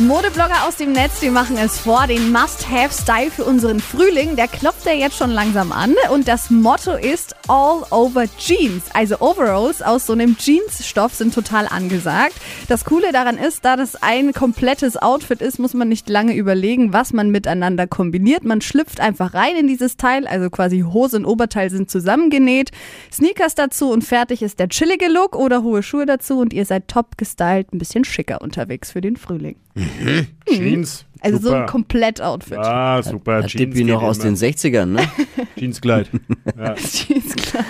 Modeblogger aus dem Netz, die machen es vor. Den Must-Have-Style für unseren Frühling, der klopft ja jetzt schon langsam an. Und das Motto ist All Over Jeans. Also Overalls aus so einem Jeansstoff sind total angesagt. Das Coole daran ist, da das ein komplettes Outfit ist, muss man nicht lange überlegen, was man miteinander kombiniert. Man schlüpft einfach rein in dieses Teil, also quasi Hose und Oberteil sind zusammengenäht. Sneakers dazu und fertig ist der chillige Look oder hohe Schuhe dazu und ihr seid top gestylt, ein bisschen schicker unterwegs für den Frühling. Jeans. Also so super. ein Komplettoutfit. Ah, super. Hat Dippi noch geht aus immer. den 60ern, ne? Jeanskleid. Ja. Jeans, klar.